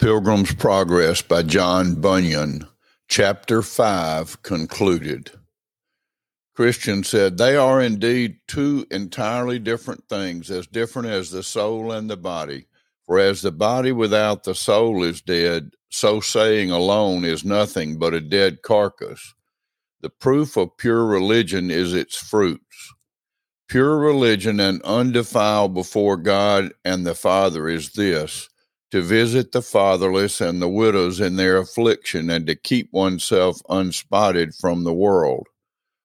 Pilgrim's Progress by John Bunyan, Chapter 5 concluded. Christian said, They are indeed two entirely different things, as different as the soul and the body. For as the body without the soul is dead, so saying alone is nothing but a dead carcass. The proof of pure religion is its fruits. Pure religion and undefiled before God and the Father is this to visit the fatherless and the widows in their affliction, and to keep oneself unspotted from the world.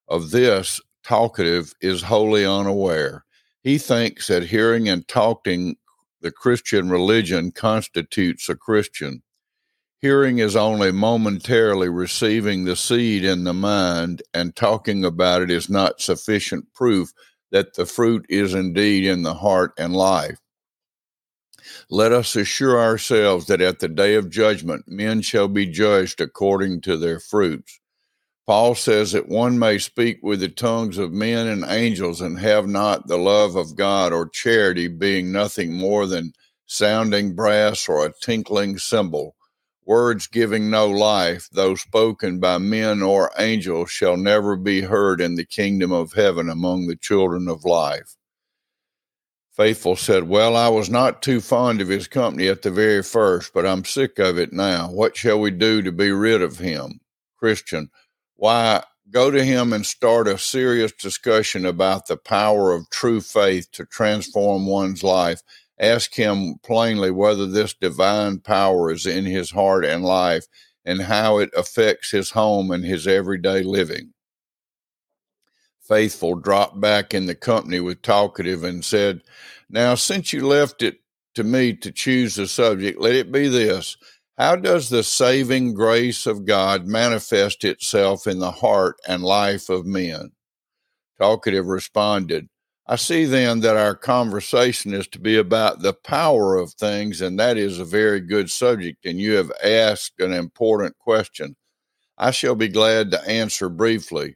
Of this, talkative is wholly unaware. He thinks that hearing and talking the Christian religion constitutes a Christian. Hearing is only momentarily receiving the seed in the mind, and talking about it is not sufficient proof that the fruit is indeed in the heart and life. Let us assure ourselves that at the day of judgment men shall be judged according to their fruits. Paul says that one may speak with the tongues of men and angels and have not the love of God or charity, being nothing more than sounding brass or a tinkling cymbal. Words giving no life, though spoken by men or angels, shall never be heard in the kingdom of heaven among the children of life. Faithful said, Well, I was not too fond of his company at the very first, but I'm sick of it now. What shall we do to be rid of him? Christian, why, go to him and start a serious discussion about the power of true faith to transform one's life. Ask him plainly whether this divine power is in his heart and life and how it affects his home and his everyday living. Faithful dropped back in the company with Talkative and said, Now, since you left it to me to choose the subject, let it be this. How does the saving grace of God manifest itself in the heart and life of men? Talkative responded, I see then that our conversation is to be about the power of things, and that is a very good subject, and you have asked an important question. I shall be glad to answer briefly.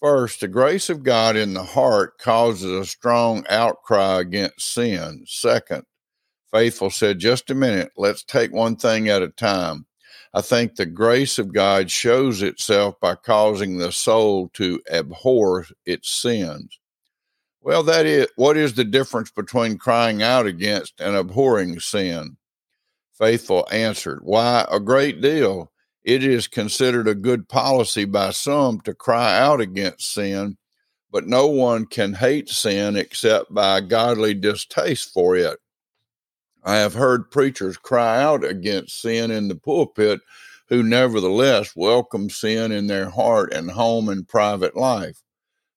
First, the grace of God in the heart causes a strong outcry against sin. Second, Faithful said, just a minute, let's take one thing at a time. I think the grace of God shows itself by causing the soul to abhor its sins. Well, that is what is the difference between crying out against and abhorring sin? Faithful answered, Why, a great deal it is considered a good policy by some to cry out against sin, but no one can hate sin except by godly distaste for it. I have heard preachers cry out against sin in the pulpit who nevertheless welcome sin in their heart and home and private life.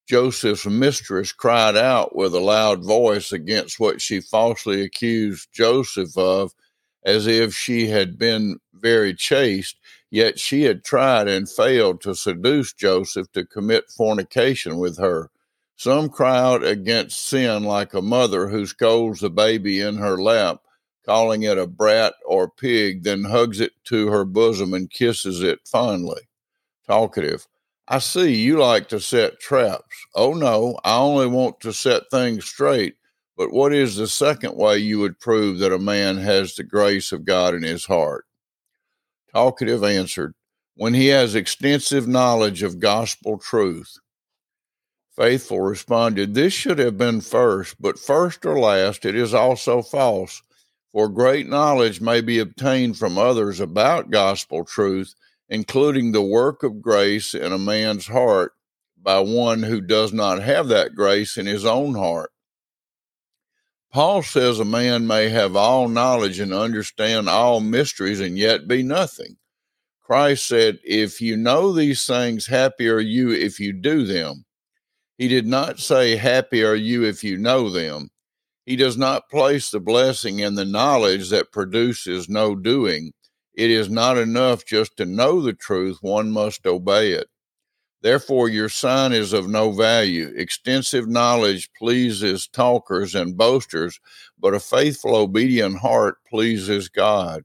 Joseph's mistress cried out with a loud voice against what she falsely accused Joseph of, as if she had been very chaste, Yet she had tried and failed to seduce Joseph to commit fornication with her. Some cry out against sin like a mother who scolds the baby in her lap, calling it a brat or pig, then hugs it to her bosom and kisses it fondly. Talkative. I see you like to set traps. Oh no, I only want to set things straight. But what is the second way you would prove that a man has the grace of God in his heart? Talkative answered, When he has extensive knowledge of gospel truth. Faithful responded, This should have been first, but first or last it is also false. For great knowledge may be obtained from others about gospel truth, including the work of grace in a man's heart by one who does not have that grace in his own heart. Paul says a man may have all knowledge and understand all mysteries and yet be nothing. Christ said, If you know these things, happy are you if you do them. He did not say, Happy are you if you know them. He does not place the blessing in the knowledge that produces no doing. It is not enough just to know the truth, one must obey it. Therefore, your son is of no value. Extensive knowledge pleases talkers and boasters, but a faithful, obedient heart pleases God.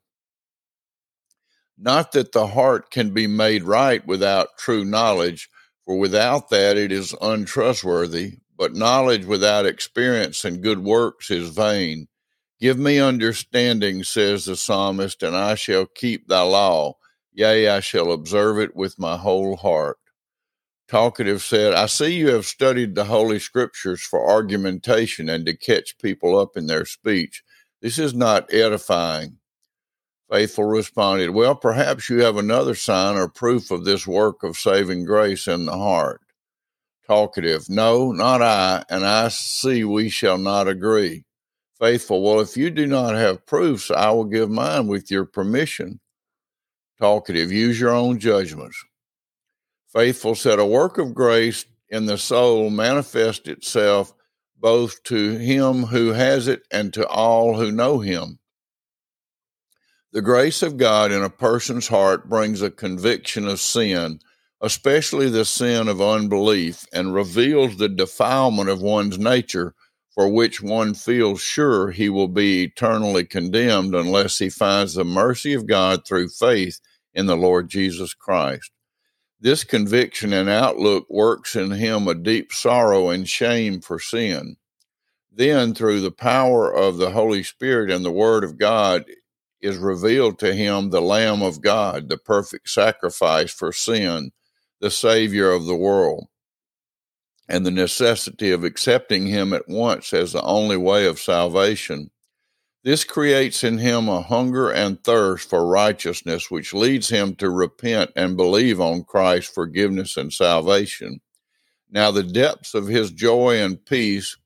Not that the heart can be made right without true knowledge, for without that it is untrustworthy, but knowledge without experience and good works is vain. Give me understanding, says the psalmist, and I shall keep thy law. Yea, I shall observe it with my whole heart. Talkative said, I see you have studied the Holy Scriptures for argumentation and to catch people up in their speech. This is not edifying. Faithful responded, Well, perhaps you have another sign or proof of this work of saving grace in the heart. Talkative, No, not I, and I see we shall not agree. Faithful, Well, if you do not have proofs, I will give mine with your permission. Talkative, Use your own judgments. Faithful said, A work of grace in the soul manifests itself both to him who has it and to all who know him. The grace of God in a person's heart brings a conviction of sin, especially the sin of unbelief, and reveals the defilement of one's nature for which one feels sure he will be eternally condemned unless he finds the mercy of God through faith in the Lord Jesus Christ. This conviction and outlook works in him a deep sorrow and shame for sin. Then, through the power of the Holy Spirit and the Word of God, is revealed to him the Lamb of God, the perfect sacrifice for sin, the Savior of the world, and the necessity of accepting him at once as the only way of salvation. This creates in him a hunger and thirst for righteousness, which leads him to repent and believe on Christ's forgiveness and salvation. Now, the depths of his joy and peace,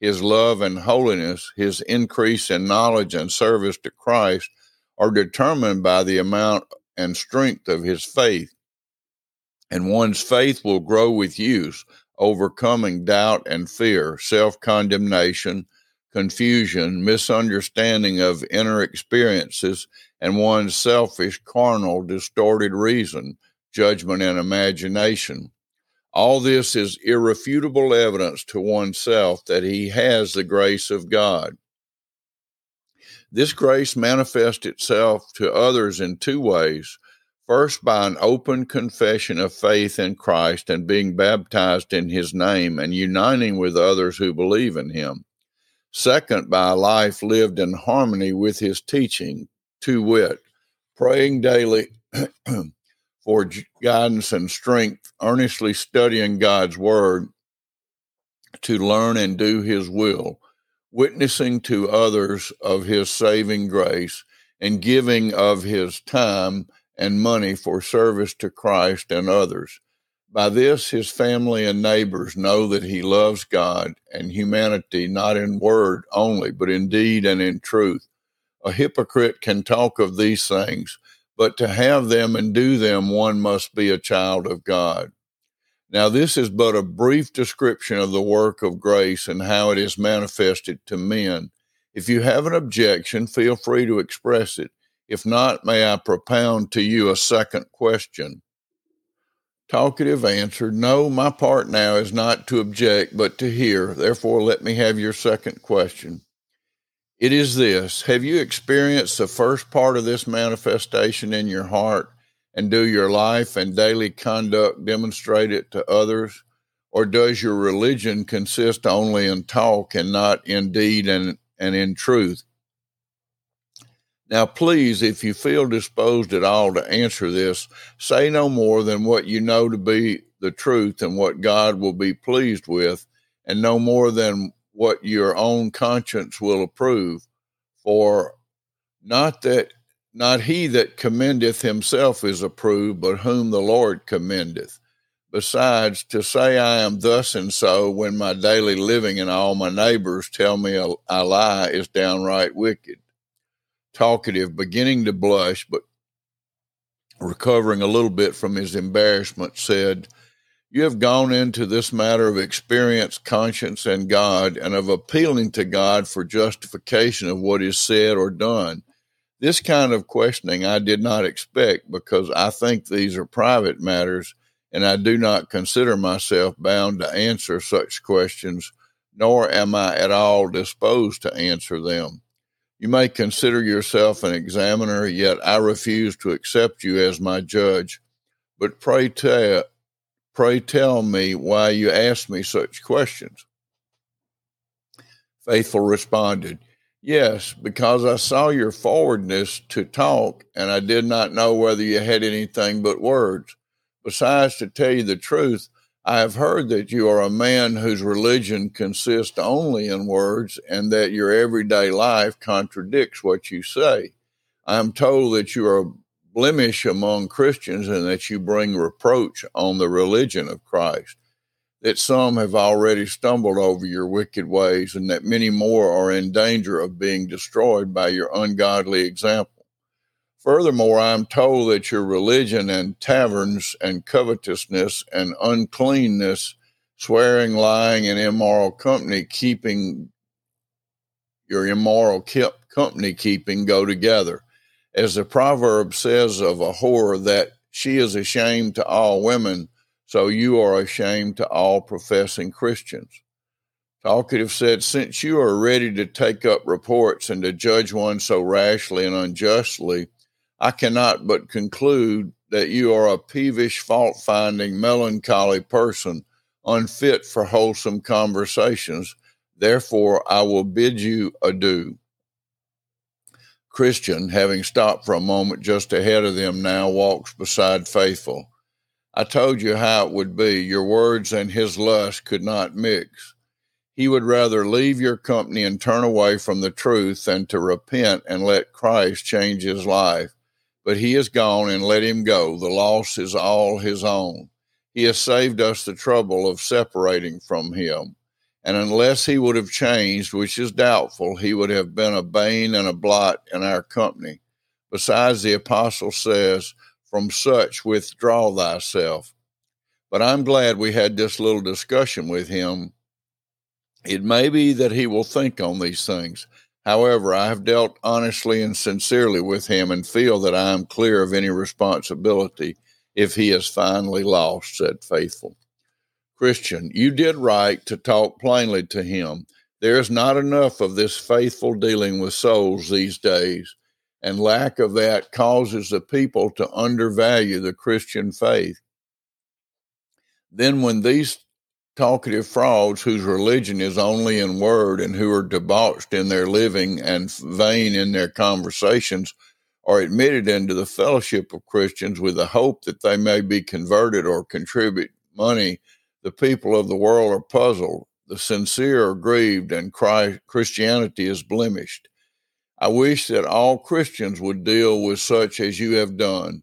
his love and holiness, his increase in knowledge and service to Christ are determined by the amount and strength of his faith. And one's faith will grow with use, overcoming doubt and fear, self condemnation, confusion, misunderstanding of inner experiences, and one's selfish, carnal, distorted reason, judgment, and imagination. All this is irrefutable evidence to oneself that he has the grace of God. This grace manifests itself to others in two ways. First, by an open confession of faith in Christ and being baptized in his name and uniting with others who believe in him. Second, by a life lived in harmony with his teaching, to wit, praying daily for guidance and strength, earnestly studying God's word to learn and do his will witnessing to others of his saving grace, and giving of his time and money for service to Christ and others. By this, his family and neighbors know that he loves God and humanity not in word only, but in deed and in truth. A hypocrite can talk of these things, but to have them and do them, one must be a child of God. Now, this is but a brief description of the work of grace and how it is manifested to men. If you have an objection, feel free to express it. If not, may I propound to you a second question? Talkative answered, No, my part now is not to object, but to hear. Therefore, let me have your second question. It is this Have you experienced the first part of this manifestation in your heart? and do your life and daily conduct demonstrate it to others? Or does your religion consist only in talk and not in deed and, and in truth? Now, please, if you feel disposed at all to answer this, say no more than what you know to be the truth and what God will be pleased with, and no more than what your own conscience will approve. For not that not he that commendeth himself is approved, but whom the Lord commendeth. Besides, to say I am thus and so when my daily living and all my neighbors tell me I lie is downright wicked. Talkative, beginning to blush, but recovering a little bit from his embarrassment, said, You have gone into this matter of experience, conscience, and God, and of appealing to God for justification of what is said or done. This kind of questioning I did not expect because I think these are private matters and I do not consider myself bound to answer such questions, nor am I at all disposed to answer them. You may consider yourself an examiner, yet I refuse to accept you as my judge. But pray tell, pray tell me why you ask me such questions. Faithful responded, Yes, because I saw your forwardness to talk, and I did not know whether you had anything but words. Besides, to tell you the truth, I have heard that you are a man whose religion consists only in words, and that your everyday life contradicts what you say. I am told that you are a blemish among Christians and that you bring reproach on the religion of Christ that some have already stumbled over your wicked ways, and that many more are in danger of being destroyed by your ungodly example. Furthermore, I am told that your religion and taverns and covetousness and uncleanness, swearing, lying, and immoral company keeping, your immoral company keeping go together. As the proverb says of a whore, that she is ashamed to all women so you are ashamed to all professing Christians. Talkative said, Since you are ready to take up reports and to judge one so rashly and unjustly, I cannot but conclude that you are a peevish, fault finding, melancholy person, unfit for wholesome conversations. Therefore, I will bid you adieu. Christian, having stopped for a moment just ahead of them, now walks beside Faithful. I told you how it would be. Your words and his lust could not mix. He would rather leave your company and turn away from the truth than to repent and let Christ change his life. But he is gone and let him go. The loss is all his own. He has saved us the trouble of separating from him. And unless he would have changed, which is doubtful, he would have been a bane and a blot in our company. Besides, the apostle says, from such withdraw thyself. But I'm glad we had this little discussion with him. It may be that he will think on these things. However, I have dealt honestly and sincerely with him and feel that I am clear of any responsibility if he is finally lost, said Faithful. Christian, you did right to talk plainly to him. There is not enough of this faithful dealing with souls these days and lack of that causes the people to undervalue the Christian faith. Then, when these talkative frauds whose religion is only in word and who are debauched in their living and vain in their conversations are admitted into the fellowship of Christians with the hope that they may be converted or contribute money, the people of the world are puzzled. The sincere are grieved, and Christianity is blemished. I wish that all Christians would deal with such as you have done.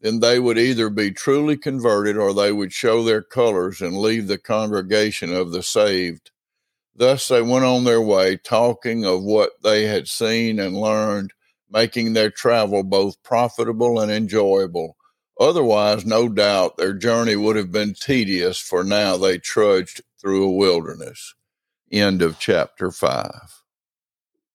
Then they would either be truly converted or they would show their colors and leave the congregation of the saved. Thus they went on their way, talking of what they had seen and learned, making their travel both profitable and enjoyable. Otherwise, no doubt, their journey would have been tedious, for now they trudged through a wilderness. End of chapter 5.